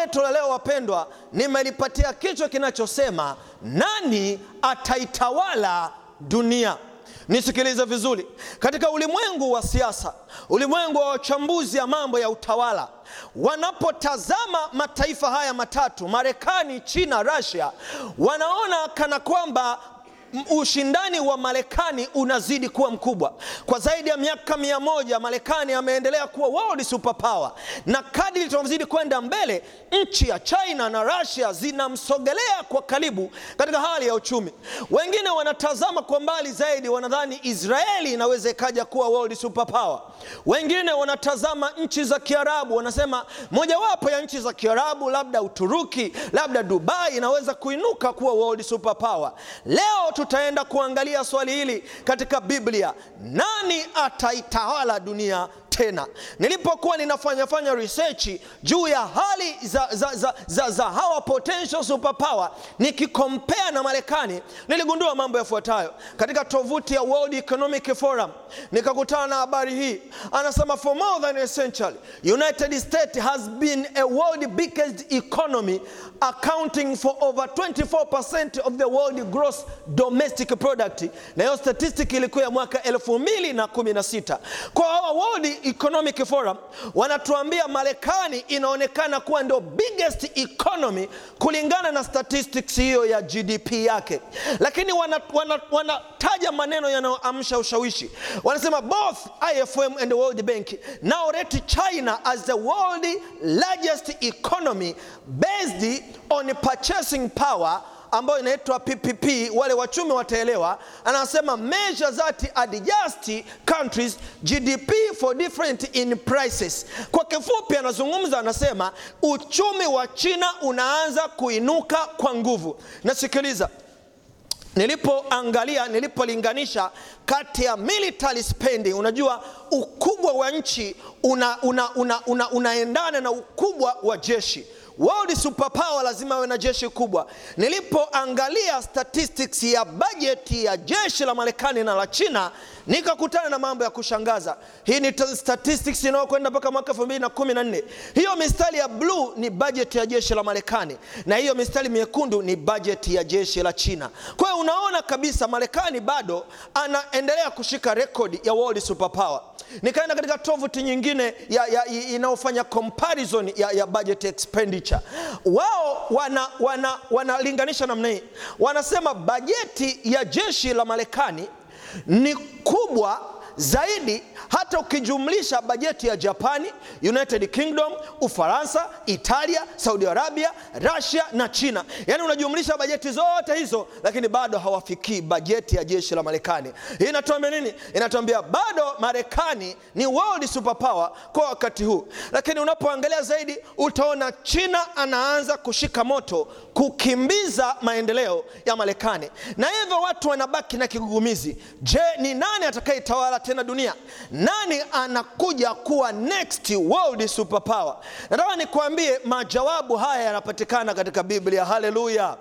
letu la leo wapendwa, nimelipatia kichwa kinachosema nani ataitawala dunia. Nisikilize vizuri. Katika ulimwengu wa siasa, ulimwengu wa wachambuzi ya mambo ya utawala, wanapotazama mataifa haya matatu, Marekani, China, Russia, wanaona kana kwamba ushindani wa Marekani unazidi kuwa mkubwa. Kwa zaidi ya miaka mia moja Marekani ameendelea kuwa world superpower, na kadri tunavyozidi kwenda mbele, nchi ya China na Russia zinamsogelea kwa karibu katika hali ya uchumi. Wengine wanatazama kwa mbali zaidi, wanadhani Israeli inaweza ikaja kuwa world superpower. Wengine wanatazama nchi za Kiarabu, wanasema mojawapo ya nchi za Kiarabu, labda Uturuki, labda Dubai, inaweza kuinuka kuwa world superpower. Leo tutaenda kuangalia swali hili katika Biblia, nani ataitawala dunia tena. Nilipokuwa ninafanyafanya research juu ya hali za, za, za, za, za hawa potential superpower nikikompea na Marekani, niligundua mambo yafuatayo katika tovuti ya World Economic Forum. Nikakutana na habari hii, anasema for more than a century United States has been a world biggest economy accounting for over 24% of the world gross domestic product, na hiyo statistic ilikuwa ya mwaka 2016 kwa hawa World Economic Forum wanatuambia Marekani inaonekana kuwa ndio biggest economy kulingana na statistics hiyo ya GDP yake, lakini wanataja wana, wana maneno yanayoamsha ushawishi. Wanasema both IFM and World Bank now rate China as the world largest economy based on purchasing power ambayo inaitwa PPP, wale wachumi wataelewa. Anasema measures that adjust countries GDP for different in prices. Kwa kifupi, anazungumza anasema uchumi wa China unaanza kuinuka kwa nguvu. Nasikiliza, nilipoangalia nilipolinganisha kati ya military spending, unajua ukubwa wa nchi una, una, una, una, unaendana na ukubwa wa jeshi World superpower lazima awe na jeshi kubwa. Nilipoangalia statistics ya bajeti ya jeshi la Marekani na la China, nikakutana na mambo ya kushangaza. Hii ni statistics inayokwenda mpaka mwaka 2014. Hiyo mistari ya bluu ni bajeti ya jeshi la Marekani na hiyo mistari miekundu ni bajeti ya jeshi la China. Kwa hiyo unaona kabisa Marekani bado anaendelea kushika rekodi ya world superpower. Nikaenda katika tovuti nyingine inayofanya comparison ya, ya budget expenditure. Wao wanalinganisha wana, wana namna hii, wanasema bajeti ya jeshi la Marekani ni kubwa zaidi hata ukijumlisha bajeti ya Japani, United Kingdom, Ufaransa, Italia, Saudi Arabia, Russia na China. Yaani unajumlisha bajeti zote hizo, lakini bado hawafikii bajeti ya jeshi la Marekani. Hii inatuambia nini? Inatuambia bado Marekani ni world superpower kwa wakati huu, lakini unapoangalia zaidi utaona China anaanza kushika moto kukimbiza maendeleo ya Marekani, na hivyo watu wanabaki na kigugumizi. Je, ni nani atakayetawala tena dunia? Nani anakuja kuwa next world superpower? Nataka nikwambie majawabu haya yanapatikana katika Biblia. Haleluya!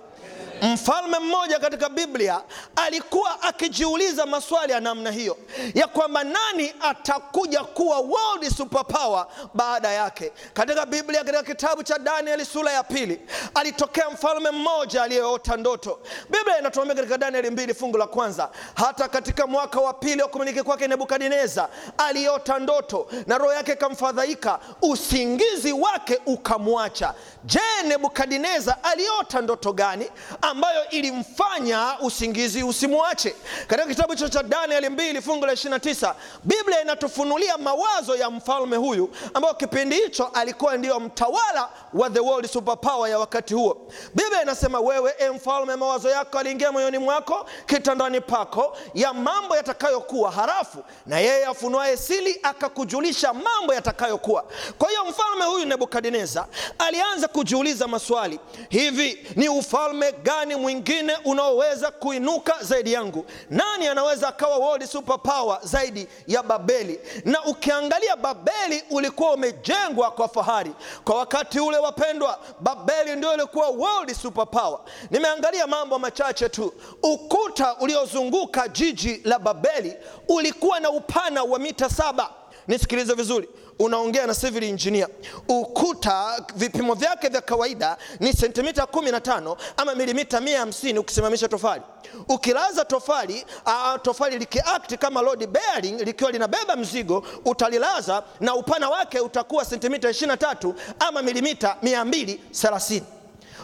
Mfalme mmoja katika Biblia alikuwa akijiuliza maswali ya namna hiyo ya kwamba nani atakuja kuwa world superpower baada yake. Katika Biblia, katika kitabu cha Danieli sura ya pili, alitokea mfalme mmoja aliyeota ndoto. Biblia inatuambia katika Danieli mbili fungu la kwanza, hata katika mwaka wa pili wa kumiliki kwake Nebukadneza aliota ndoto na roho yake ikamfadhaika, usingizi wake ukamwacha. Je, Nebukadneza aliota ndoto gani ambayo ilimfanya usingizi usimwache? Katika kitabu hicho cha Danieli mbili fungu la 29 Biblia inatufunulia mawazo ya mfalme huyu ambayo kipindi hicho alikuwa ndiyo mtawala wa the world superpower ya wakati huo. Biblia inasema, wewe e mfalme, mawazo yako aliingia moyoni mwako kitandani pako ya mambo yatakayokuwa, harafu na yeye afunuaye siri akakujulisha mambo yatakayokuwa. Kwa hiyo mfalme huyu Nebukadneza alianza kujiuliza maswali, hivi ni ufalme gani mwingine unaoweza kuinuka zaidi yangu? Nani anaweza akawa world superpower zaidi ya Babeli? Na ukiangalia Babeli ulikuwa umejengwa kwa fahari kwa wakati ule, wapendwa, Babeli ndio ilikuwa world superpower. Nimeangalia mambo machache tu. Ukuta uliozunguka jiji la Babeli ulikuwa na upana wa mita saba. Nisikilize vizuri, unaongea na civil engineer, ukuta vipimo vyake vya kawaida ni sentimita 15 ama milimita 150 ukisimamisha tofali. Ukilaza tofali uh, tofali likiact kama load bearing likiwa linabeba mzigo, utalilaza na upana wake utakuwa sentimita 23 ama milimita 230.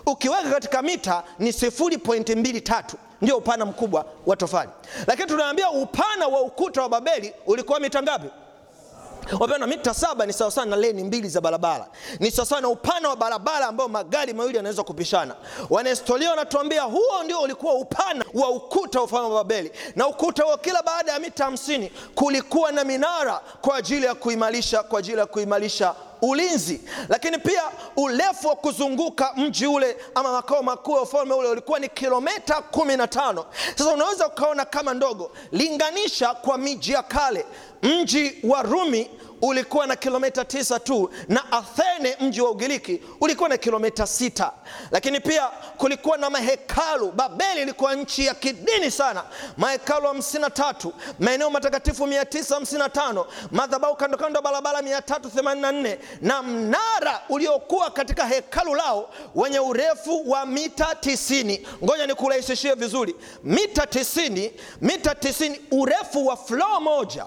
Ukiweka katika mita ni 0.23 ndio upana mkubwa wa tofali, lakini tunaambia upana wa ukuta wa Babeli ulikuwa mita ngapi? Wapenda, mita saba ni sawasawa na leni mbili za barabara, ni sawasawa na upana wa barabara ambao magari mawili yanaweza kupishana. Wanahistoria wanatuambia huo ndio ulikuwa upana wa ukuta wa ufalme wa Babeli, na ukuta huo kila baada ya mita hamsini kulikuwa na minara kwa ajili ya kuimarisha kwa ajili ya kuimarisha ulinzi lakini pia urefu wa kuzunguka mji ule ama makao makuu ya ufalme ule ulikuwa ni kilomita 15. Sasa unaweza ukaona kama ndogo, linganisha kwa miji ya kale. Mji wa Rumi ulikuwa na kilomita tisa tu na Athene mji wa Ugiriki ulikuwa na kilomita sita. Lakini pia kulikuwa na mahekalu. Babeli ilikuwa nchi ya kidini sana, mahekalu 53, maeneo matakatifu 955, madhabahu kando kando barabara 384 na mnara uliokuwa katika hekalu lao wenye urefu wa mita 90. Ngoja nikurahisishie vizuri, mita 90, mita 90, urefu wa floor moja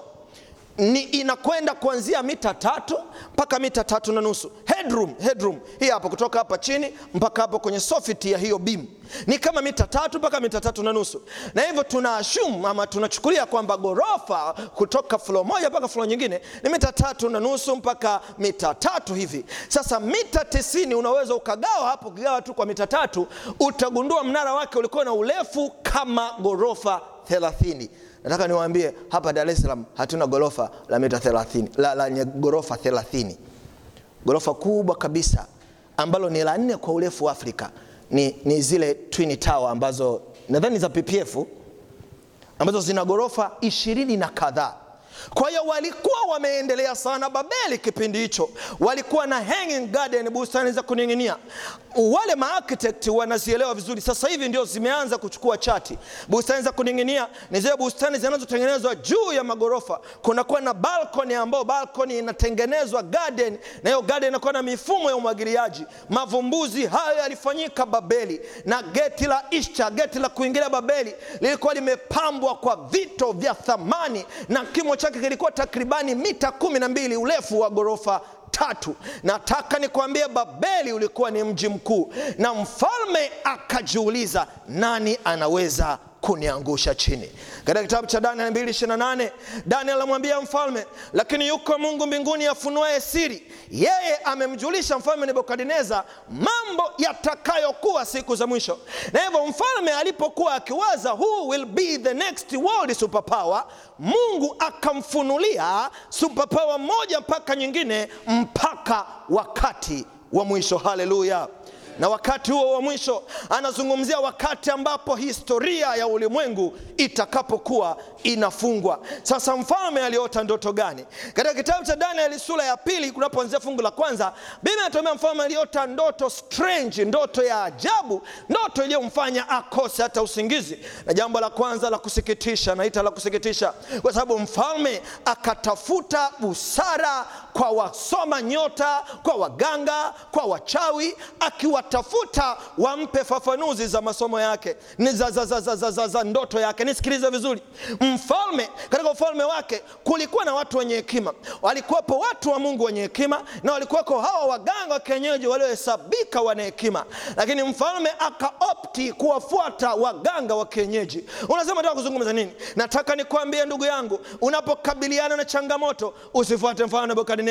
ni inakwenda kuanzia mita tatu mpaka mita tatu na nusu. Headroom, headroom hii hapa, kutoka hapa chini mpaka hapo kwenye soffit ya hiyo beam ni kama mita tatu mpaka mita tatu na nusu, na hivyo tuna assume ama tunachukulia kwamba ghorofa kutoka floor moja mpaka floor nyingine ni mita tatu na nusu mpaka mita tatu hivi. Sasa mita tisini unaweza ukagawa hapo, ukigawa tu kwa mita tatu utagundua mnara wake ulikuwa na urefu kama ghorofa 30. Nataka niwaambie hapa Dar es Salaam hatuna gorofa la mita 30 la, la gorofa 30. Gorofa kubwa kabisa ambalo ni la nne kwa urefu wa Afrika ni, ni zile Twin Tower ambazo nadhani za PPF ambazo zina gorofa ishirini na kadhaa. Kwa hiyo walikuwa wameendelea sana Babeli kipindi hicho, walikuwa na hanging garden, bustani za kuning'inia. Wale maarchitect wanazielewa vizuri. Sasa hivi ndio zimeanza kuchukua chati. Bustani za kuning'inia ni zile bustani zinazotengenezwa juu ya magorofa, kunakuwa na balcony, ambao balcony inatengenezwa garden, na hiyo garden inakuwa na mifumo ya umwagiliaji. Mavumbuzi hayo yalifanyika Babeli, na geti la Ishta, geti la kuingilia Babeli, lilikuwa limepambwa kwa vito vya thamani na kimo chake kilikuwa takribani mita kumi na mbili urefu wa ghorofa tatu. Nataka nikwambie, Babeli ulikuwa ni mji mkuu, na mfalme akajiuliza, nani anaweza kuniangusha chini? Katika kitabu cha Daniel 2:28 Daniel amwambia mfalme, lakini yuko Mungu mbinguni afunuaye siri, yeye amemjulisha mfalme Nebukadneza mambo yatakayokuwa siku za mwisho. Na hivyo mfalme alipokuwa akiwaza who will be the next world superpower, Mungu akamfunulia superpower moja mpaka nyingine mpaka wakati wa mwisho. Haleluya! Na wakati huo wa mwisho anazungumzia wakati ambapo historia ya ulimwengu itakapokuwa inafungwa. Sasa mfalme aliota ndoto gani? Katika kitabu cha Danieli sura ya pili kunapoanzia fungu la kwanza, Biblia inatuambia mfalme aliota ndoto strange, ndoto ya ajabu, ndoto iliyomfanya akose hata usingizi. Na jambo la kwanza la kusikitisha, naita la kusikitisha kwa sababu mfalme akatafuta busara kwa wasoma nyota, kwa waganga, kwa wachawi, akiwatafuta wampe fafanuzi za masomo yake ni za, za, za, za, za, za, za ndoto yake. Nisikilize vizuri, mfalme katika ufalme wake kulikuwa na watu wenye hekima, walikuwepo watu wa Mungu wenye hekima, na walikuwako hawa waganga wa kienyeji waliohesabika wana hekima, lakini mfalme akaopti kuwafuata waganga wa kienyeji. Unasema nataka kuzungumza nini? Nataka nikwambie ndugu yangu, unapokabiliana na changamoto usifuate mfano Nebukadneza,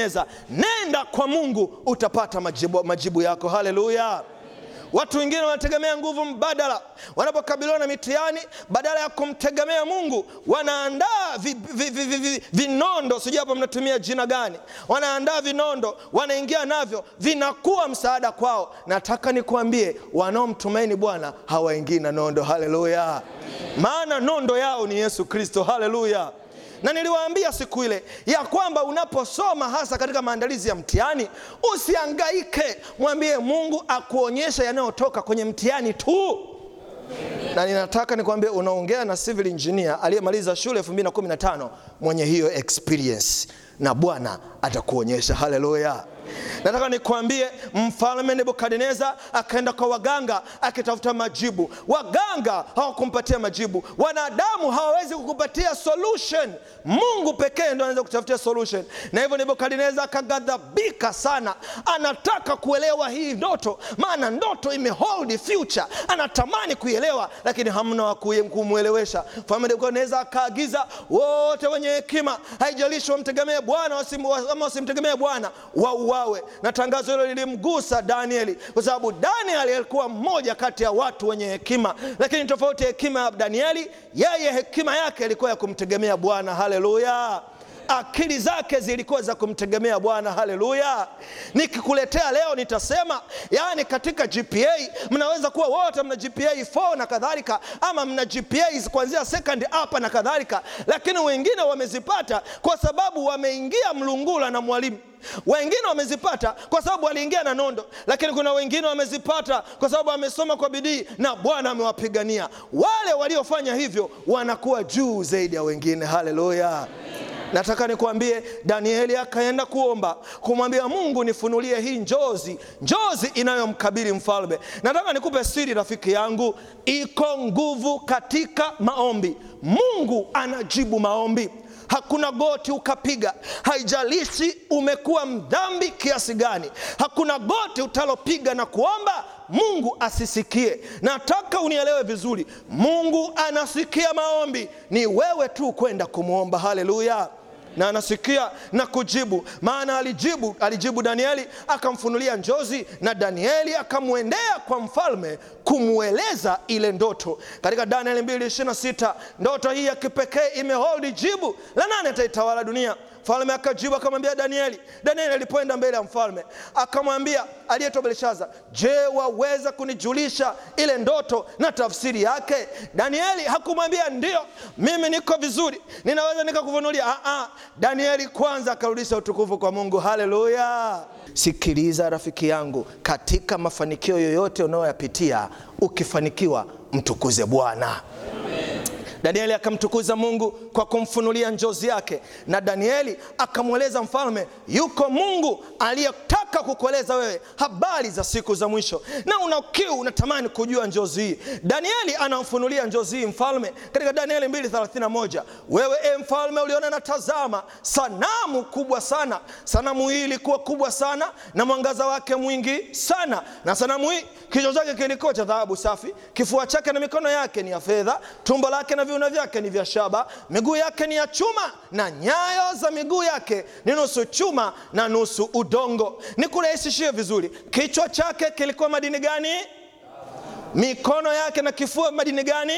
nenda kwa Mungu, utapata majibu, majibu yako. Haleluya! Watu wengine wanategemea nguvu mbadala wanapokabiliwa na mitihani, badala ya kumtegemea Mungu wanaandaa vi, vi, vi, vinondo. Sijui hapo mnatumia jina gani? Wanaandaa vinondo, wanaingia navyo, vinakuwa msaada kwao. Nataka nikuambie, wanaomtumaini Bwana hawaingii na nondo. Haleluya! Maana nondo yao ni Yesu Kristo. Haleluya! Na niliwaambia siku ile ya kwamba unaposoma hasa katika maandalizi ya mtihani usiangaike, mwambie Mungu akuonyesha yanayotoka kwenye mtihani tu. na ninataka nikwambie unaongea na civil engineer aliyemaliza shule 2015 mwenye hiyo experience. Na bwana atakuonyesha. Haleluya nataka nikwambie mfalme nebukadneza akaenda kwa waganga akitafuta majibu. Waganga hawakumpatia majibu. Wanadamu hawawezi kukupatia solution. Mungu pekee ndo anaweza kutafutia solution. Na hivyo nebukadneza akaghadhabika sana. Anataka kuelewa hii ndoto maana ndoto imehold future. Anatamani kuielewa lakini hamna wa kumwelewesha. Mfalme nebukadneza akaagiza wote wenye hekima haijalishi wamtegemee bwana ama wasimtegemee bwana wauawe na tangazo hilo lilimgusa danieli kwa sababu danieli alikuwa mmoja kati ya watu wenye hekima. Lakini tofauti hekima ya danieli yeye hekima yake ilikuwa ya kumtegemea bwana. Haleluya akili zake zilikuwa za kumtegemea bwana. Haleluya. Nikikuletea leo nitasema yani katika gpa mnaweza kuwa wote mna gpa 4 na kadhalika ama mna gpa kuanzia second hapa na kadhalika lakini wengine wamezipata kwa sababu wameingia mlungula na mwalimu. Wengine wamezipata kwa sababu waliingia na nondo lakini kuna wengine wamezipata kwa sababu wamesoma kwa bidii na bwana amewapigania. Wale waliofanya hivyo wanakuwa juu zaidi ya wengine. Haleluya nataka nikwambie danieli akaenda kuomba kumwambia mungu nifunulie hii njozi njozi inayomkabili mfalme. Nataka nikupe siri rafiki yangu iko nguvu katika maombi. Mungu anajibu maombi. Hakuna goti ukapiga. Haijalishi umekuwa mdhambi kiasi gani. Hakuna goti utalopiga na kuomba mungu asisikie. Nataka unielewe vizuri. Mungu anasikia maombi. Ni wewe tu kwenda kumwomba haleluya. Na anasikia na kujibu. Maana alijibu alijibu danieli akamfunulia njozi na danieli akamwendea kwa mfalme kumweleza ile ndoto. Katika danieli 226 ndoto hii ya kipekee imeholdi jibu la nane ataitawala dunia mfalme akajibu akamwambia danieli. Danieli alipoenda mbele ya mfalme akamwambia aliyetoa belshaza je waweza kunijulisha ile ndoto na tafsiri yake? Danieli hakumwambia ndio mimi niko vizuri ninaweza nikakufunulia. Ah, ah. danieli kwanza akarudisha utukufu kwa mungu. Haleluya! Sikiliza rafiki yangu katika mafanikio yoyote unayoyapitia ukifanikiwa mtukuze bwana danieli akamtukuza mungu kwa kumfunulia njozi yake. Na danieli akamweleza mfalme yuko mungu aliyetaka kukueleza wewe habari za siku za mwisho. Na una kiu unatamani kujua njozi hii. Danieli anamfunulia njozi hii mfalme katika danieli 231 wewe e mfalme uliona na tazama sanamu kubwa sana. Sanamu hii ilikuwa kubwa sana na mwangaza wake mwingi sana. Na sanamu hii kichwa chake kilikuwa cha dhahabu safi kifua chake na mikono yake ni ya fedha tumbo lake na viuno vyake ni vya shaba miguu yake ni ya chuma na nyayo za miguu yake ni nusu chuma na nusu udongo nikurahisishie vizuri. Kichwa chake kilikuwa madini gani? Mikono yake na kifua madini gani?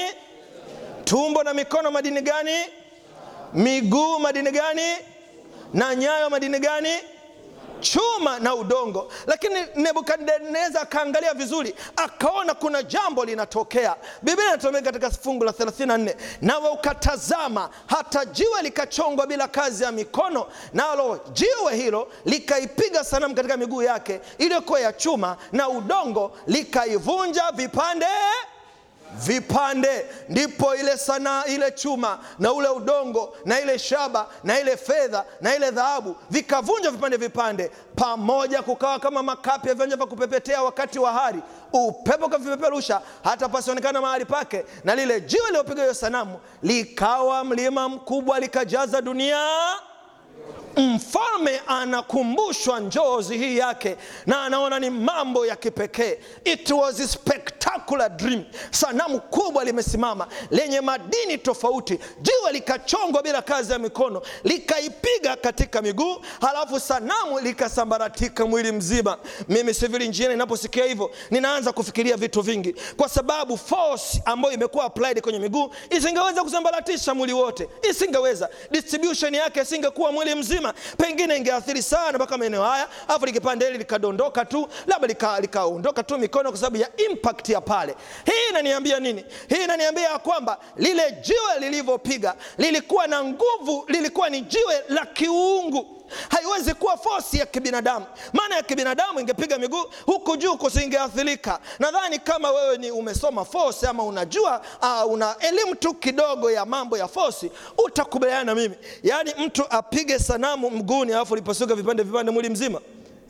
Tumbo na mikono madini gani? Miguu madini gani? Na nyayo madini gani chuma na udongo. Lakini nebukadneza akaangalia vizuri akaona kuna jambo linatokea. Biblia inatomeka katika fungu la 34 nawe ukatazama hata jiwe likachongwa bila kazi ya mikono nalo jiwe hilo likaipiga sanamu katika miguu yake iliyokuwa ya chuma na udongo likaivunja vipande vipande ndipo ile sanaa ile chuma na ule udongo na ile shaba na ile fedha na ile dhahabu vikavunjwa vipande vipande pamoja kukawa kama makapi ya viwanja vya kupepetea wakati wa hari. Upepo ukavipeperusha hata pasionekana mahali pake na lile jiwe liliopiga hiyo sanamu likawa mlima mkubwa likajaza dunia mfalme anakumbushwa njozi hii yake na anaona ni mambo ya kipekee. It was a spectacular dream. Sanamu kubwa limesimama lenye madini tofauti. Jiwe likachongwa bila kazi ya mikono likaipiga katika miguu halafu sanamu likasambaratika mwili mzima. Mimi civil engineer ninaposikia hivyo ninaanza kufikiria vitu vingi. Kwa sababu force ambayo imekuwa applied kwenye miguu isingeweza kusambaratisha mwili wote. Isingeweza. Distribution yake isingekuwa mwili mzima pengine ingeathiri sana mpaka maeneo haya. Alafu likipande hili likadondoka tu labda likaondoka tu mikono kwa sababu ya impact ya pale. Hii inaniambia nini? Hii inaniambia ya kwamba lile jiwe lilivyopiga lilikuwa na nguvu lilikuwa ni jiwe la kiungu haiwezi kuwa fosi ya kibinadamu. Maana ya kibinadamu ingepiga miguu huku juu kusingeathirika. Nadhani kama wewe ni umesoma fosi ama unajua uh, una elimu tu kidogo ya mambo ya fosi, utakubaliana na mimi. Yaani mtu apige sanamu mguuni alafu lipasuka vipande vipande mwili mzima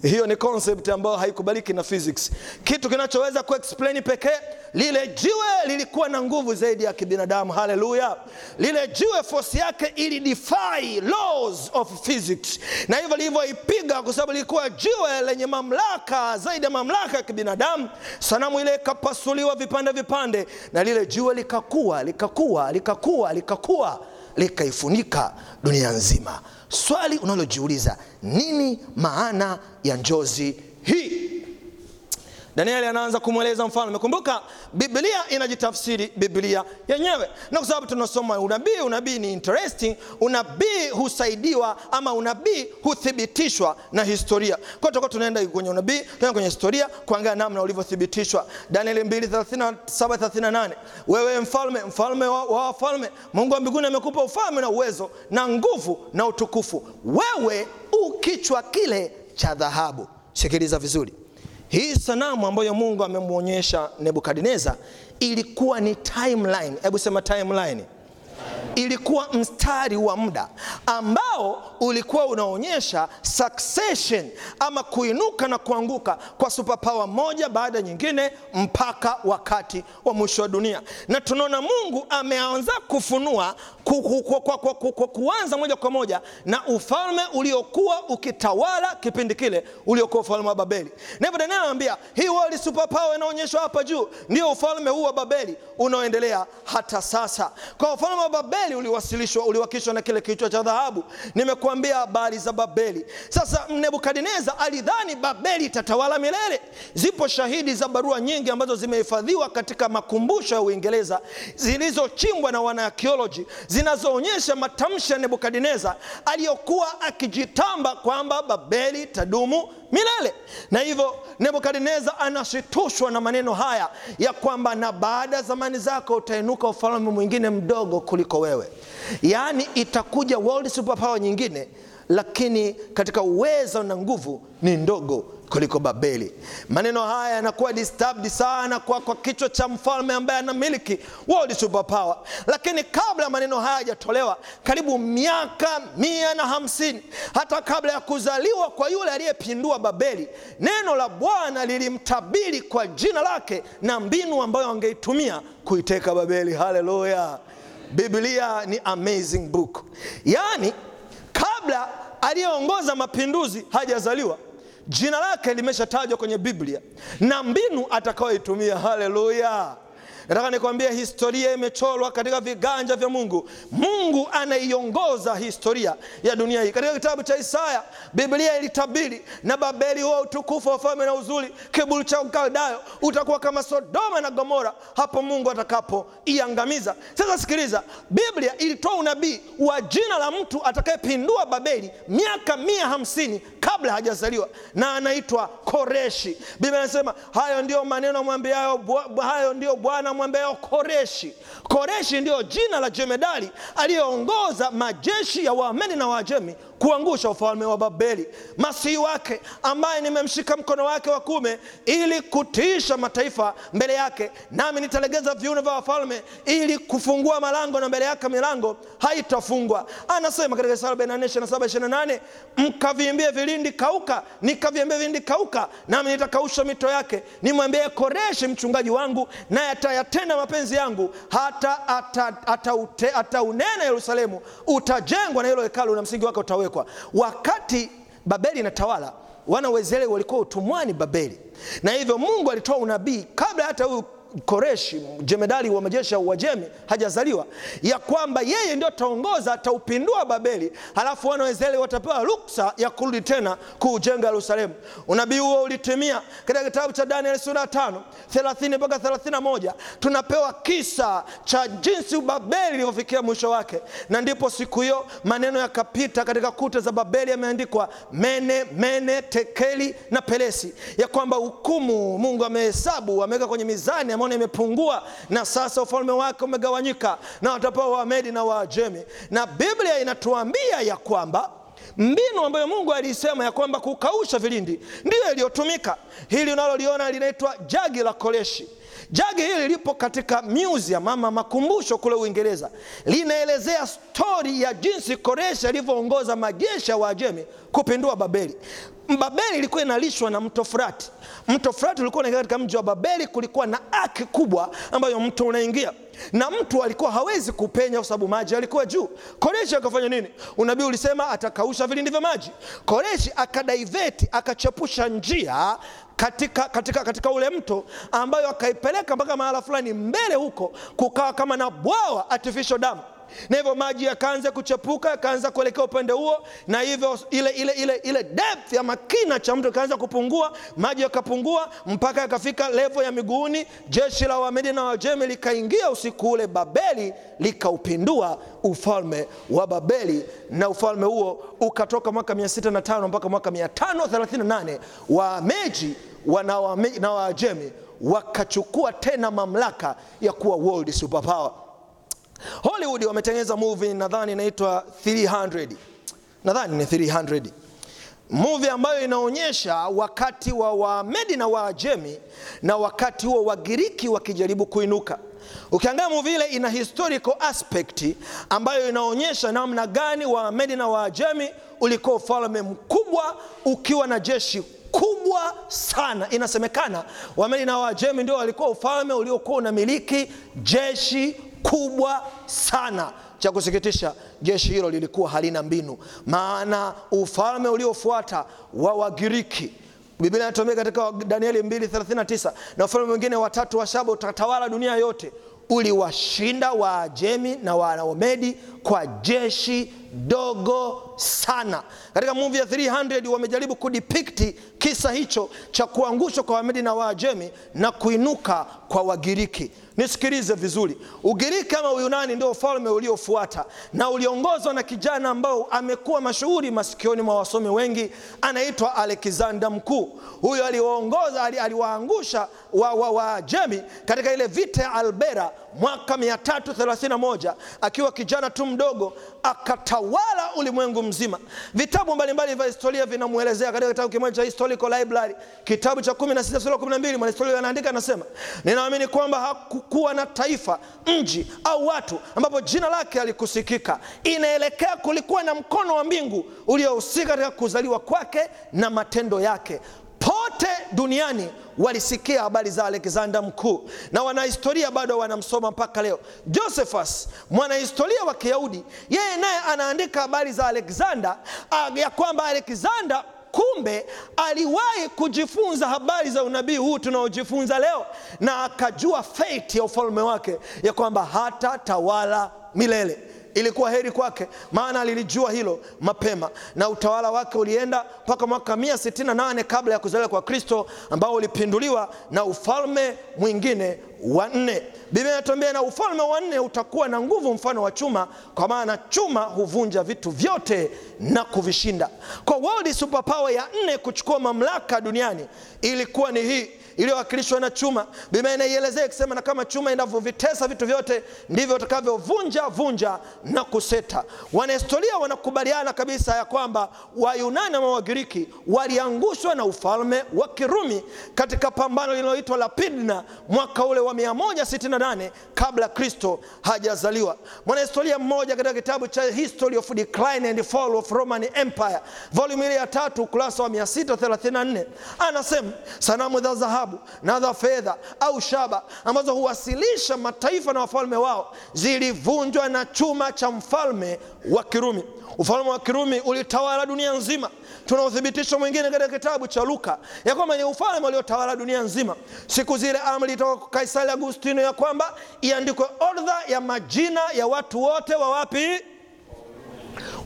hiyo ni concept ambayo haikubaliki na physics. Kitu kinachoweza kuexplain pekee, lile jiwe lilikuwa na nguvu zaidi ya kibinadamu. Haleluya! Lile jiwe force yake ili defy laws of physics, na hivyo lilivyoipiga, kwa sababu lilikuwa jiwe lenye mamlaka zaidi ya mamlaka ya kibinadamu, sanamu ile ikapasuliwa vipande vipande, na lile jiwe likakua likakua likakua likakua likaifunika dunia nzima. Swali unalojiuliza nini maana ya njozi hii? Danieli anaanza kumweleza mfalme. Kumbuka Biblia inajitafsiri Biblia yenyewe, na kwa sababu tunasoma unabii, unabii ni interesting. Unabii husaidiwa ama unabii huthibitishwa na historia. Kwa hiyo tunaenda kwenye unabii, tunaenda kwenye historia kuangalia namna ulivyothibitishwa. Danieli 2:37-38 wewe mfalme, mfalme wa wafalme, Mungu wa mbinguni amekupa ufalme na uwezo na nguvu na utukufu, wewe ukichwa kile cha dhahabu. Sikiliza vizuri. Hii sanamu ambayo Mungu amemwonyesha Nebukadneza ilikuwa ni timeline. Hebu sema timeline. Ilikuwa mstari wa muda ambao ulikuwa unaonyesha succession ama kuinuka na kuanguka kwa superpower moja baada nyingine mpaka wakati wa mwisho wa dunia, na tunaona Mungu ameanza kufunua ku, ku, ku, ku, ku, ku, ku, kuanza moja kwa moja na ufalme uliokuwa ukitawala kipindi kile uliokuwa ufalme wa Babeli. Daniel anamwambia hii world superpower inaonyeshwa hapa juu ndio ufalme huu wa Babeli unaoendelea hata sasa. Kwa ufalme wa Babeli uliwasilishwa uliwakilishwa na kile kichwa cha dhahabu. Nimekuambia habari za Babeli. Sasa Nebukadneza alidhani Babeli itatawala milele. Zipo shahidi za barua nyingi ambazo zimehifadhiwa katika makumbusho ya Uingereza zilizochimbwa na wanaakioloji zinazoonyesha matamshi ya Nebukadneza aliyokuwa akijitamba kwamba Babeli tadumu milele. Na hivyo Nebukadneza anashitushwa na maneno haya ya kwamba na baada ya zamani zako utainuka ufalme mwingine mdogo kuliko wewe, yaani itakuja world superpower nyingine, lakini katika uwezo na nguvu ni ndogo kuliko Babeli. Maneno haya yanakuwa disturbed sana kwa, kwa kichwa cha mfalme ambaye anamiliki world superpower. Lakini kabla maneno haya yajatolewa, karibu miaka mia na hamsini hata kabla ya kuzaliwa kwa yule aliyepindua Babeli, neno la Bwana lilimtabiri kwa jina lake na mbinu ambayo angeitumia kuiteka Babeli. Haleluya! Biblia ni amazing book, yaani kabla aliyeongoza mapinduzi hajazaliwa jina lake limeshatajwa kwenye Biblia na mbinu atakayoitumia. Haleluya! Nataka nikwambie, historia imechorwa katika viganja vya Mungu. Mungu anaiongoza historia ya dunia hii. Katika kitabu cha Isaya, Biblia ilitabiri na Babeli huo utukufu wa ufalme na uzuri, kiburi cha Ukaldayo utakuwa kama Sodoma na Gomora hapo Mungu atakapoiangamiza. Sasa sikiliza, Biblia ilitoa unabii wa jina la mtu atakayepindua Babeli miaka mia hamsini kabla hajazaliwa, na anaitwa Koreshi. Biblia inasema hayo ndio maneno mwambiayo, hayo ndio Bwana mwambiayo Koreshi. Koreshi ndiyo jina la jemedali aliyeongoza majeshi ya Waameni na Waajemi kuangusha ufalme wa Babeli. Masihi wake ambaye nimemshika mkono wake wa kume, ili kutiisha mataifa mbele yake, nami nitalegeza viuno vya wafalme ili kufungua malango, na mbele yake milango haitafungwa. Anasema katika Isaya 44:27-28, mkaviimbie vilindi kauka, nikaviimbie vilindi kauka, nami nitakausha mito yake. Nimwambie Koreshi mchungaji wangu, naye atayatenda mapenzi yangu, hata ataunena Yerusalemu, utajengwa na hilo hekalu na msingi wake utawekwa. Wakati Babeli inatawala, wana wa Israeli walikuwa utumwani Babeli, na hivyo Mungu alitoa unabii kabla hata huyu Koreshi jemedali wa majeshi ya Uajemi hajazaliwa, ya kwamba yeye ndio ataongoza, ataupindua Babeli, halafu wana wa Israeli watapewa ruksa ya kurudi tena kuujenga Yerusalemu. Unabii huo ulitimia katika kitabu cha Danieli sura ya 5 30 mpaka 31. Tunapewa kisa cha jinsi Babeli ilivyofikia mwisho wake, na ndipo siku hiyo maneno yakapita katika kuta za Babeli, yameandikwa mene mene tekeli na pelesi, ya kwamba hukumu Mungu amehesabu, ameweka kwenye mizani ameona imepungua, na sasa ufalme wake umegawanyika na watapewa Wamedi na Waajemi. Na Biblia inatuambia ya kwamba mbinu ambayo mungu aliisema ya kwamba kukausha vilindi ndiyo iliyotumika hili unaloliona linaitwa jagi la koleshi jagi hili lipo katika museum ama makumbusho kule uingereza. Linaelezea stori ya jinsi koreshi alivyoongoza majeshi ya waajemi kupindua babeli. Babeli ilikuwa inalishwa na mto frati. Mto frati ulikuwa unaingia katika mji wa babeli kulikuwa na aki kubwa ambayo mto unaingia. Na mtu alikuwa hawezi kupenya kwa sababu maji alikuwa juu. Koreshi akafanya nini? Unabii ulisema atakausha vilindi vya maji. Koreshi akadaiveti akachepusha njia katika, katika, katika ule mto ambayo akaipeleka mpaka mahala fulani mbele huko kukawa kama na bwawa artificial dam. Na hivyo maji yakaanza kuchepuka yakaanza kuelekea upande huo na hivyo ile ile ile ile depth ya makina cha mtu ikaanza kupungua maji yakapungua mpaka yakafika levo ya miguuni jeshi la wamedi na wajemi likaingia usiku ule babeli likaupindua ufalme wa babeli na ufalme huo ukatoka mwaka 605 mpaka mwaka 538 waameji na waajemi wakachukua tena mamlaka ya kuwa world superpower. Hollywood wametengeneza movie nadhani inaitwa 300 nadhani ni 300 movie ambayo inaonyesha wakati wa wamedi na waajemi na wakati huo wagiriki wakijaribu kuinuka. Ukiangalia movie ile ina historical aspect ambayo inaonyesha namna gani wamedi na waajemi ulikuwa ufalme mkubwa ukiwa na jeshi kubwa sana. Inasemekana wamedi na waajemi ndio walikuwa ufalme uliokuwa unamiliki jeshi kubwa sana. Cha kusikitisha jeshi hilo lilikuwa halina mbinu. Maana ufalme uliofuata wa wagiriki biblia inatuambia katika danieli 239 na ufalme mwingine watatu wa shaba utatawala dunia yote uliwashinda waajemi na wanaomedi kwa jeshi dogo sana. Katika muvi ya 300 wamejaribu kudipikti kisa hicho cha kuangushwa kwa wamedi na waajemi na kuinuka kwa wagiriki. Nisikilize vizuri. Ugiriki ama uyunani ndio ufalme uliofuata na uliongozwa na kijana ambao amekuwa mashuhuri masikioni mwa wasomi wengi anaitwa alexander mkuu. Huyo aliwaongoza aliwaangusha waajemi wa, wa katika ile vita ya albera mwaka 331 akiwa kijana tu mdogo akatawala ulimwengu mzima. Vitabu mbalimbali vya historia vinamwelezea katika kitabu kimoja cha historical library kitabu cha 16 sura 12 mwanahistoria anaandika anasema ninaamini kwamba hakukuwa na taifa mji au watu ambapo jina lake alikusikika. Inaelekea kulikuwa na mkono wa mbingu uliohusika katika kuzaliwa kwake na matendo yake pote duniani walisikia habari za alexander mkuu na wanahistoria bado wanamsoma mpaka leo. Josephus mwanahistoria wa kiyahudi yeye naye anaandika habari za alexander ya kwamba alexander kumbe aliwahi kujifunza habari za unabii huu tunaojifunza leo na akajua fate ya ufalme wake ya kwamba hata tawala milele ilikuwa heri kwake maana alilijua hilo mapema. Na utawala wake ulienda mpaka mwaka 168 kabla ya kuzaliwa kwa kristo ambao ulipinduliwa na ufalme mwingine wa nne. Biblia inatuambia na ufalme wa nne utakuwa na nguvu mfano wa chuma kwa maana chuma huvunja vitu vyote na kuvishinda. Kwa world superpower ya nne kuchukua mamlaka duniani ilikuwa ni hii iliyowakilishwa na chuma. Biblia inaielezea ikisema na kama chuma inavyovitesa vitu vyote ndivyo utakavyovunja vunja na kuseta. Wanahistoria wanakubaliana kabisa ya kwamba wayunani ama wagiriki waliangushwa na ufalme wa kirumi katika pambano linaloitwa lapidna mwaka ule wa 168 kabla kristo hajazaliwa. Mwanahistoria mmoja katika kitabu cha history of decline and fall of roman empire volume ile ya tatu ukurasa wa 634 anasema sanamu za dhahabu na za fedha au shaba ambazo huwasilisha mataifa na wafalme wao zilivunjwa na chuma cha mfalme wa kirumi. Ufalme wa kirumi ulitawala dunia nzima. Tuna uthibitisho mwingine katika kitabu cha luka ya kwamba ni ufalme uliotawala dunia nzima. Siku zile amri toka kwa kaisari agustino ya kwamba iandikwe orodha ya majina ya watu wote wa wapi?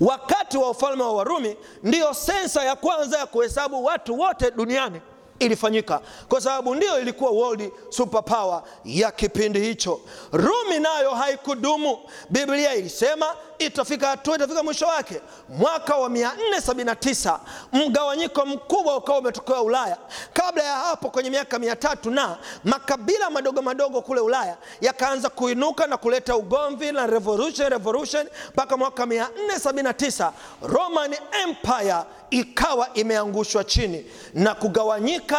Wakati wa ufalme wa warumi ndiyo sensa ya kwanza ya kuhesabu watu wote duniani ilifanyika kwa sababu ndio ilikuwa world superpower ya kipindi hicho. Rumi nayo haikudumu. Biblia ilisema itafika hatua, itafika mwisho wake. Mwaka wa 479 mgawanyiko mkubwa ukawa umetokea Ulaya. Kabla ya hapo, kwenye miaka mia tatu na makabila madogo madogo kule Ulaya yakaanza kuinuka na kuleta ugomvi na revolution revolution, mpaka mwaka 479 Roman Empire ikawa imeangushwa chini na kugawanyika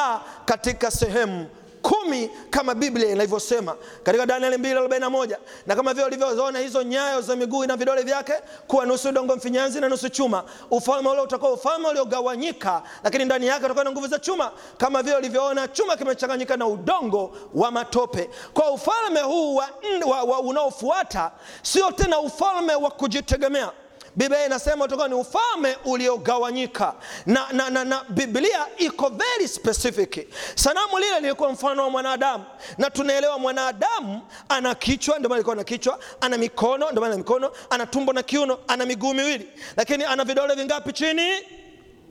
katika sehemu kumi kama Biblia inavyosema katika Danieli 2:41 na kama vile ulivyoona hizo nyayo za miguu na vidole vyake kuwa nusu dongo mfinyanzi na nusu chuma. Ufalme ule utakuwa ufalme uliogawanyika, lakini ndani yake utakuwa na nguvu za chuma, kama vile ulivyoona chuma kimechanganyika na udongo wa matope. Kwa ufalme huu wa, wa, wa unaofuata sio tena ufalme wa kujitegemea. Biblia inasema utakuwa ni ufalme uliogawanyika na, na, na, na Biblia iko very specific. Sanamu lile lilikuwa mfano wa mwanadamu, na tunaelewa mwanadamu ana kichwa, ndio maana na kichwa, ana mikono, ndio maana mikono, ana tumbo na kiuno, ana miguu miwili, lakini ana vidole vingapi chini?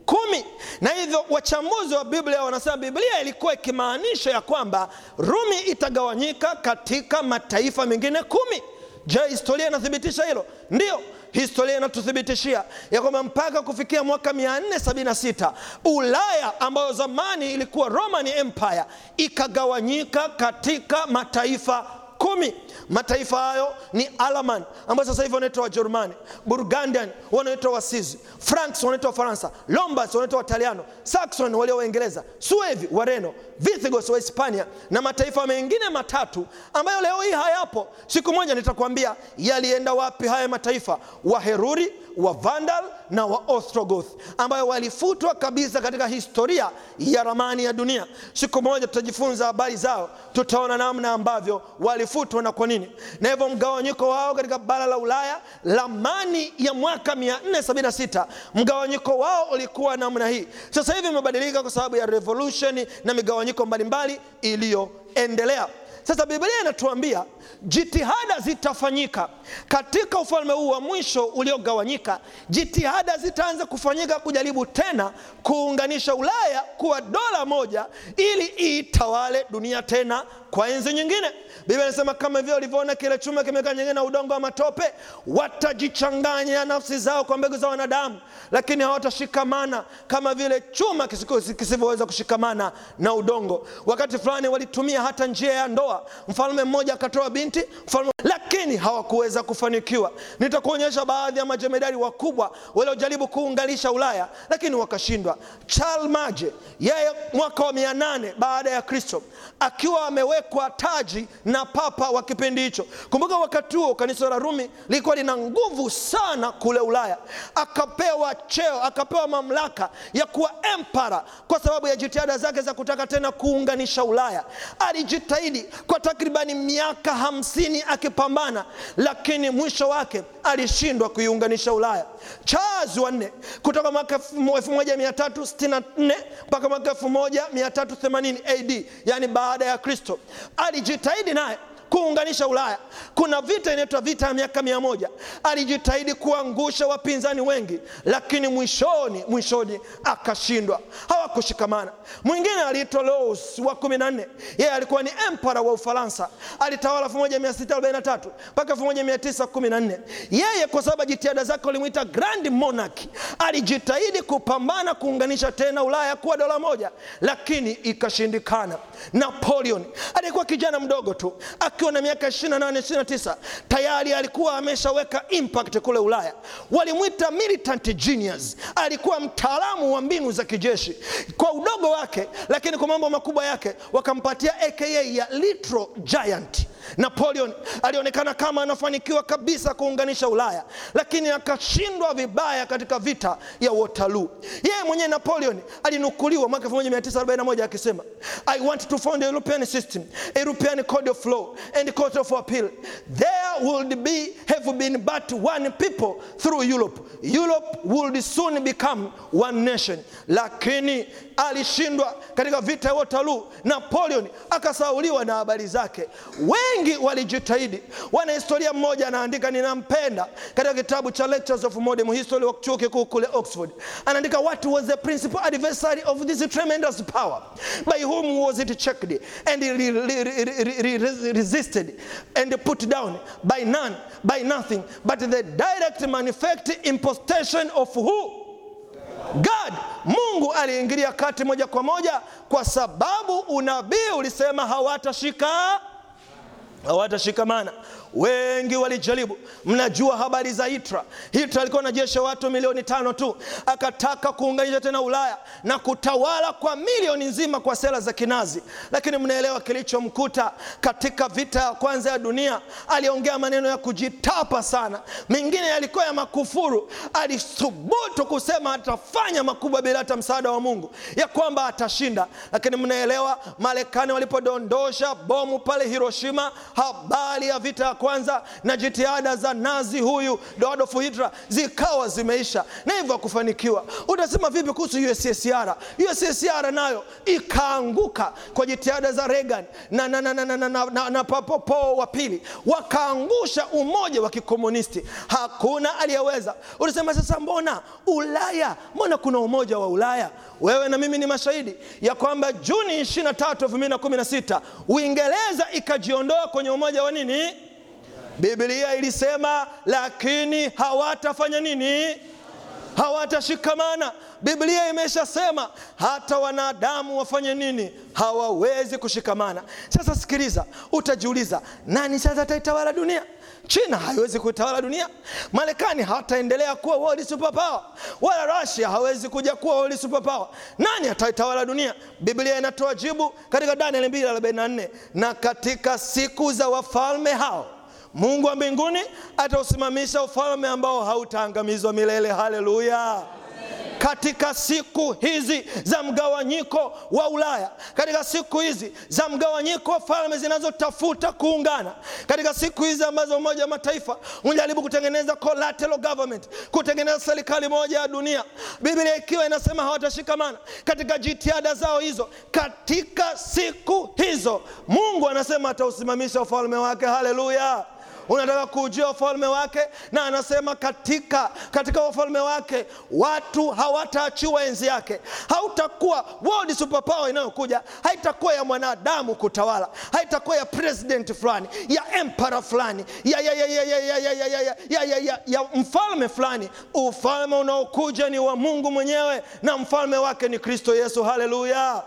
Kumi. Na hivyo wachambuzi wa Biblia wanasema Biblia ilikuwa ikimaanisha ya kwamba Rumi itagawanyika katika mataifa mengine kumi. Je, historia inathibitisha hilo? Ndiyo, historia inatuthibitishia ya kwamba mpaka kufikia mwaka 476 Ulaya ambayo zamani ilikuwa Roman Empire ikagawanyika katika mataifa kumi. Mataifa hayo ni Alaman ambayo sasa hivi wanaitwa Wajerumani, Burgundian wanaitwa Wasizi, Franks wanaitwa Wafaransa, Lombards wanaitwa Wataliano, Saxon walio Waingereza, Suevi Wareno, Vithigos wa Hispania na mataifa mengine matatu ambayo leo hii hayapo. Siku moja nitakwambia yalienda wapi haya mataifa, Waheruri, wa Vandal na wa Ostrogoth ambayo walifutwa kabisa katika historia ya ramani ya dunia. Siku moja tutajifunza habari zao, tutaona namna ambavyo walifutwa na kwa nini, na hivyo mgawanyiko wao katika bara la Ulaya, ramani ya mwaka 476 mgawanyiko wao ulikuwa namna hii. Sasa hivi imebadilika kwa sababu ya revolution na migawanyiko mbalimbali iliyoendelea. Sasa Biblia inatuambia jitihada zitafanyika katika ufalme huu wa mwisho uliogawanyika. Jitihada zitaanza kufanyika kujaribu tena kuunganisha Ulaya kuwa dola moja, ili iitawale dunia tena kwa enzi nyingine. Biblia inasema kama hivyo ulivyoona kile chuma kimekaa nyingine na udongo wa matope, watajichanganya nafsi zao kwa mbegu za wanadamu, lakini hawatashikamana kama vile chuma kisivyoweza kushikamana na udongo. Wakati fulani walitumia hata njia ya ndoa, mfalme mmoja akatoa binti mfalme, lakini hawakuweza kufanikiwa. Nitakuonyesha baadhi ya majemedari wakubwa waliojaribu kuunganisha Ulaya, lakini wakashindwa. Charlemagne yeye mwaka wa mia nane baada ya Kristo akiwa amewekwa taji na papa wa kipindi hicho. Kumbuka wakati huo kanisa la Rumi lilikuwa lina nguvu sana kule Ulaya, akapewa cheo, akapewa mamlaka ya kuwa empara kwa sababu ya jitihada zake za kutaka tena kuunganisha Ulaya. Alijitahidi kwa takribani miaka hamsini akipambana, lakini mwisho wake alishindwa kuiunganisha Ulaya. Charles wa nne kutoka mwaka 1364 mpaka mwaka 1380 AD, yani baada ya Kristo, alijitahidi naye kuunganisha Ulaya. Kuna vita inaitwa vita ya miaka mia moja. Alijitahidi kuangusha wapinzani wengi, lakini mwishoni mwishoni akashindwa, hawakushikamana. Mwingine aliitwa Louis wa kumi na nne, yeye alikuwa ni empara wa Ufaransa, alitawala 1643 mpaka 1914. Yeye kwa sababu jitihada zake walimwita Grand Monarch, alijitahidi kupambana kuunganisha tena Ulaya kuwa dola moja, lakini ikashindikana. Napoleon alikuwa kijana mdogo tu akiwa na miaka 28 29 tayari alikuwa ameshaweka impact kule Ulaya. Walimwita militant genius, alikuwa mtaalamu wa mbinu za kijeshi kwa udogo wake, lakini kwa mambo makubwa yake wakampatia aka ya Little Giant. Napoleon alionekana kama anafanikiwa kabisa kuunganisha Ulaya, lakini akashindwa vibaya katika vita ya Waterloo. Yeye mwenyewe Napoleon alinukuliwa mwaka 1941 akisema, I want to found a European system, a European code of law and court of appeal. There would be have been but one people through Europe. Europe would soon become one nation. Lakini alishindwa katika vita ya Waterloo. Napoleon akasauliwa na habari zake. Wengi walijitahidi. Wanahistoria mmoja anaandika, ninampenda, katika kitabu cha Lectures of Modern History wa chuo kikuu kule Oxford, anaandika what was the principal adversary of this tremendous power by whom was it checked and re- re- re- re- re- resisted and put down by none by nothing but the direct manifest impostation of who God. Mungu aliingilia kati moja kwa moja, kwa sababu unabii ulisema hawatashika hawatashikamana. Wengi walijaribu. Mnajua habari za Hitler. Hitler alikuwa na jeshi watu milioni tano tu, akataka kuunganisha tena Ulaya na kutawala kwa milioni nzima kwa sera za kinazi. Lakini mnaelewa kilichomkuta katika vita ya kwanza ya dunia. Aliongea maneno ya kujitapa sana, mengine yalikuwa ya makufuru. Alithubutu kusema atafanya makubwa bila hata msaada wa Mungu, ya kwamba atashinda. Lakini mnaelewa Marekani walipodondosha bomu pale Hiroshima, habari ya vita kwanza na jitihada za Nazi huyu Adolf Hitler zikawa zimeisha na hivyo hakufanikiwa. Utasema vipi kuhusu USSR? USSR nayo ikaanguka kwa jitihada za Reagan na, na, na, na, na, na, na, na Pol Po wa pili, wakaangusha umoja wa kikomunisti, hakuna aliyeweza. Utasema sasa, mbona Ulaya, mbona kuna umoja wa Ulaya? Wewe na mimi ni mashahidi ya kwamba Juni 23, 2016 Uingereza ikajiondoa kwenye umoja wa nini Biblia ilisema lakini hawatafanya nini? Hawatashikamana. Biblia imeshasema hata wanadamu wafanye nini? Hawawezi kushikamana. Sasa sikiliza, utajiuliza nani sasa ataitawala dunia? China haiwezi kuitawala dunia. Marekani hataendelea kuwa world superpower, wala Russia hawezi kuja kuwa world superpower. Nani ataitawala dunia? Biblia inatoa jibu katika Danieli 2:44 na katika siku za wafalme hao Mungu wa mbinguni atausimamisha ufalme ambao hautaangamizwa milele. Haleluya! Katika siku hizi za mgawanyiko wa Ulaya, katika siku hizi za mgawanyiko wa falme zinazotafuta kuungana, katika siku hizi ambazo Umoja wa Mataifa unajaribu kutengeneza collateral government, kutengeneza serikali moja ya dunia, Biblia ikiwa inasema hawatashikamana katika jitihada zao hizo, katika siku hizo Mungu anasema atausimamisha ufalme wake. Haleluya! Unataka kuujua ufalme wake, na anasema katika katika ufalme wake watu hawataachiwa enzi yake. Hautakuwa world superpower inayokuja, haitakuwa ya mwanadamu kutawala, haitakuwa ya president fulani, ya empara fulani, ya, ya, ya, ya, ya, ya, ya, ya, ya, ya, ya, ya, ya mfalme fulani. Ufalme unaokuja ni wa Mungu mwenyewe, na mfalme wake ni Kristo Yesu. Haleluya!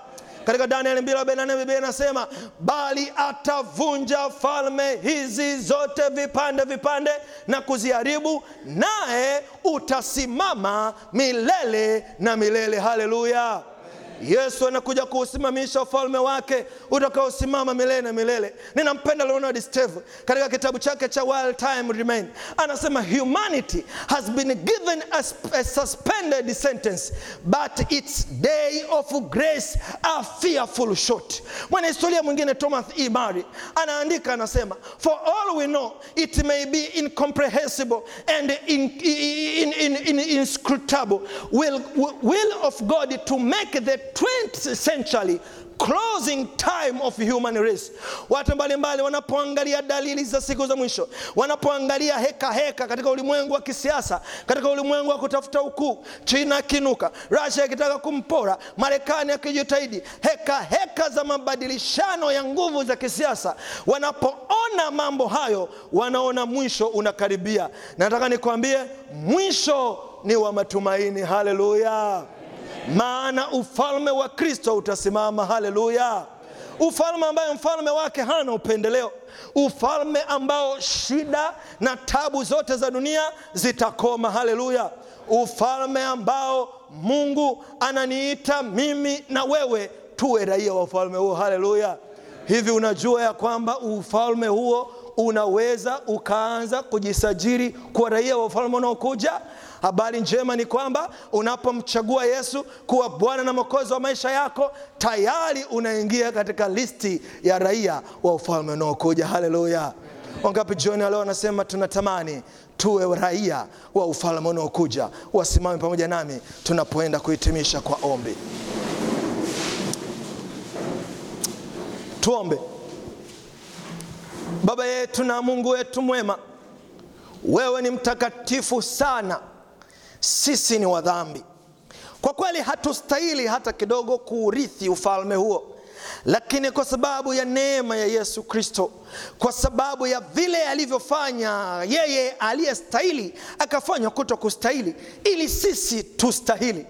Katika Danieli 2:44 Biblia inasema bali atavunja falme hizi zote vipande vipande na kuziharibu, naye utasimama milele na milele. Haleluya! Yesu anakuja kuusimamisha ufalme wake utakaosimama milele na milele. Ninampenda Leonard Steve katika kitabu chake cha While Time Remain, anasema humanity has been given a, a suspended sentence but its day of grace are fearful short. Mwanahistoria mwingine Thomas E. Murray anaandika anasema, for all we know it may be incomprehensible and in, in, in, in, inscrutable will, will of God to make the 20th century closing time of human race. Watu mbalimbali wanapoangalia dalili za siku za mwisho, wanapoangalia heka heka katika ulimwengu wa kisiasa, katika ulimwengu wa kutafuta ukuu, China akinuka, Russia ikitaka kumpora, Marekani akijitahidi, heka heka za mabadilishano ya nguvu za kisiasa, wanapoona mambo hayo, wanaona mwisho unakaribia. Nataka nikwambie mwisho ni wa matumaini. Haleluya! Maana ufalme wa Kristo utasimama. Haleluya! Ufalme ambaye mfalme wake hana upendeleo, ufalme ambao shida na tabu zote za dunia zitakoma. Haleluya! Ufalme ambao Mungu ananiita mimi na wewe tuwe raia wa ufalme huo. Haleluya! Hivi unajua ya kwamba ufalme huo unaweza ukaanza kujisajili kuwa raia wa ufalme unaokuja. Habari njema ni kwamba unapomchagua Yesu kuwa Bwana na Mwokozi wa maisha yako, tayari unaingia katika listi ya raia wa ufalme unaokuja. Haleluya! Wangapi jioni leo wanasema tunatamani tuwe raia wa ufalme unaokuja? Wasimame pamoja nami tunapoenda kuhitimisha kwa ombi. Tuombe. Baba yetu na Mungu wetu mwema, wewe ni mtakatifu sana, sisi ni wadhambi. Kwa kweli hatustahili hata kidogo kuurithi ufalme huo, lakini kwa sababu ya neema ya Yesu Kristo, kwa sababu ya vile alivyofanya yeye aliyestahili akafanywa kuto kustahili, ili sisi tustahili.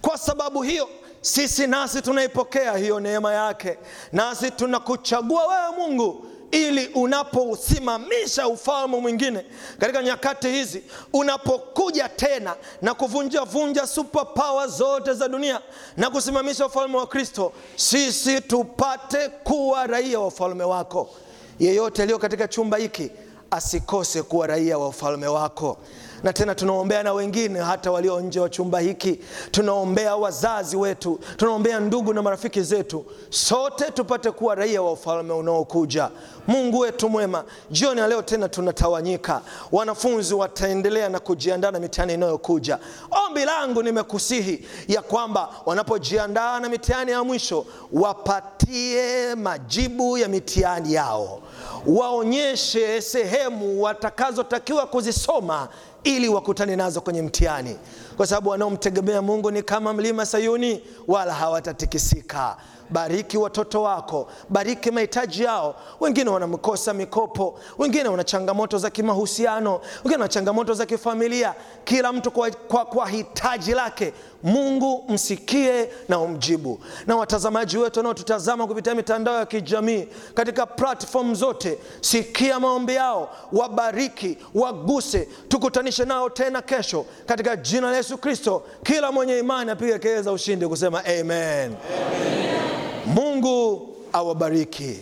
Kwa sababu hiyo sisi nasi tunaipokea hiyo neema yake, nasi tunakuchagua wewe Mungu ili unaposimamisha ufalme mwingine katika nyakati hizi, unapokuja tena na kuvunja vunja superpower zote za dunia na kusimamisha ufalme wa Kristo, sisi tupate kuwa raia wa ufalme wako. Yeyote aliyo katika chumba hiki asikose kuwa raia wa ufalme wako na tena tunaombea na wengine hata walio nje wa chumba hiki, tunaombea wazazi wetu, tunaombea ndugu na marafiki zetu, sote tupate kuwa raia wa ufalme unaokuja. Mungu wetu mwema, jioni ya leo tena tunatawanyika, wanafunzi wataendelea na kujiandaa na mitihani inayokuja. Ombi langu nimekusihi ya kwamba wanapojiandaa na mitihani ya mwisho, wapatie majibu ya mitihani yao, waonyeshe sehemu watakazotakiwa kuzisoma ili wakutane nazo kwenye mtihani, kwa sababu wanaomtegemea Mungu ni kama mlima Sayuni, wala hawatatikisika. Bariki watoto wako, bariki mahitaji yao. Wengine wanamkosa mikopo, wengine wana changamoto za kimahusiano, wengine wana changamoto za kifamilia. Kila mtu kwa, kwa, kwa hitaji lake. Mungu msikie na umjibu. Na watazamaji wetu wanaotutazama kupitia mitandao ya kijamii katika platform zote, sikia maombi yao, wabariki, waguse, tukutanishe nao tena kesho katika jina la Yesu Kristo. Kila mwenye imani apige kelele za ushindi kusema amen, amen. Mungu awabariki.